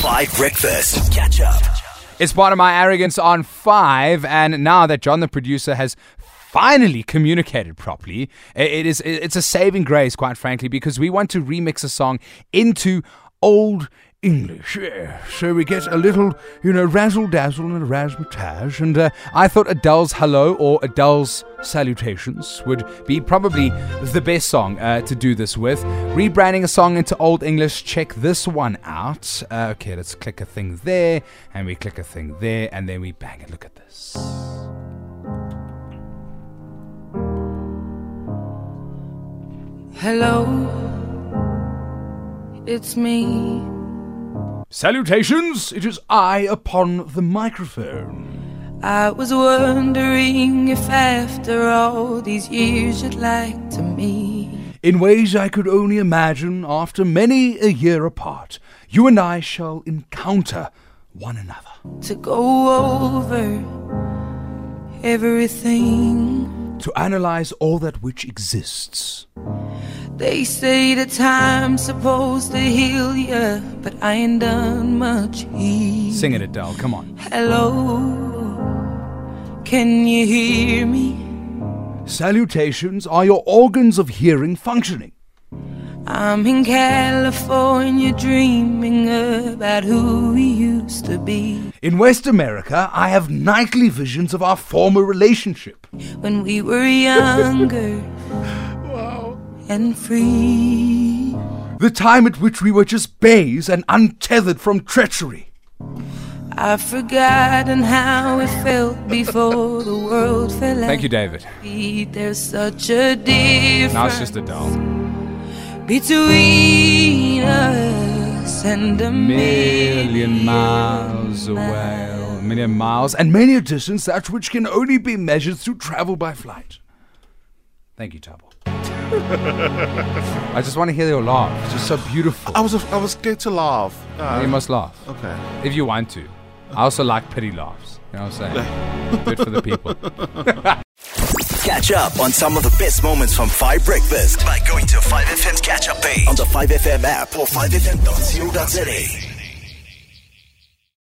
5 Breakfast. Catch up. It's part of my arrogance on five, and now that John, the producer, has finally communicated properly, it is it's a saving grace, quite frankly, because we want to remix a song into old English. Yeah. So we get a little, you know, razzle dazzle and a razzmatazz, and uh, I thought Adele's "Hello" or Adele's "Salutations" would be probably the best song uh, to do this with. Rebranding a song into old English. Check this one out. Uh, okay, let's click a thing there, and we click a thing there, and then we bang it. Look at this. Hello, it's me. Salutations! It is I upon the microphone. I was wondering if after all these years you'd like to meet. In ways I could only imagine, after many a year apart, you and I shall encounter one another. To go over everything. To analyze all that which exists. They say that time's supposed to heal ya, but I ain't done much healing. Sing it, Adele, come on. Hello, can you hear me? Salutations are your organs of hearing functioning. I'm in California dreaming about who we used to be In West America, I have nightly visions of our former relationship. when we were younger and free. The time at which we were just bays and untethered from treachery. I've forgotten how it felt before the world fell Thank you, David. There's such a difference Now it's just Adele. between us and a million miles away. A million miles and many a distance that which can only be measured through travel by flight. Thank you, Thabo. I just want to hear your laugh. It's just so beautiful. I was I was scared to laugh. Uh, you must laugh okay. if you want to. I also like pity laughs. You know what I'm saying? Good for the people. Catch up on some of the best moments from 5 Breakfast by going to 5FM's catch up page on the 5FM app or 5FM.co.za.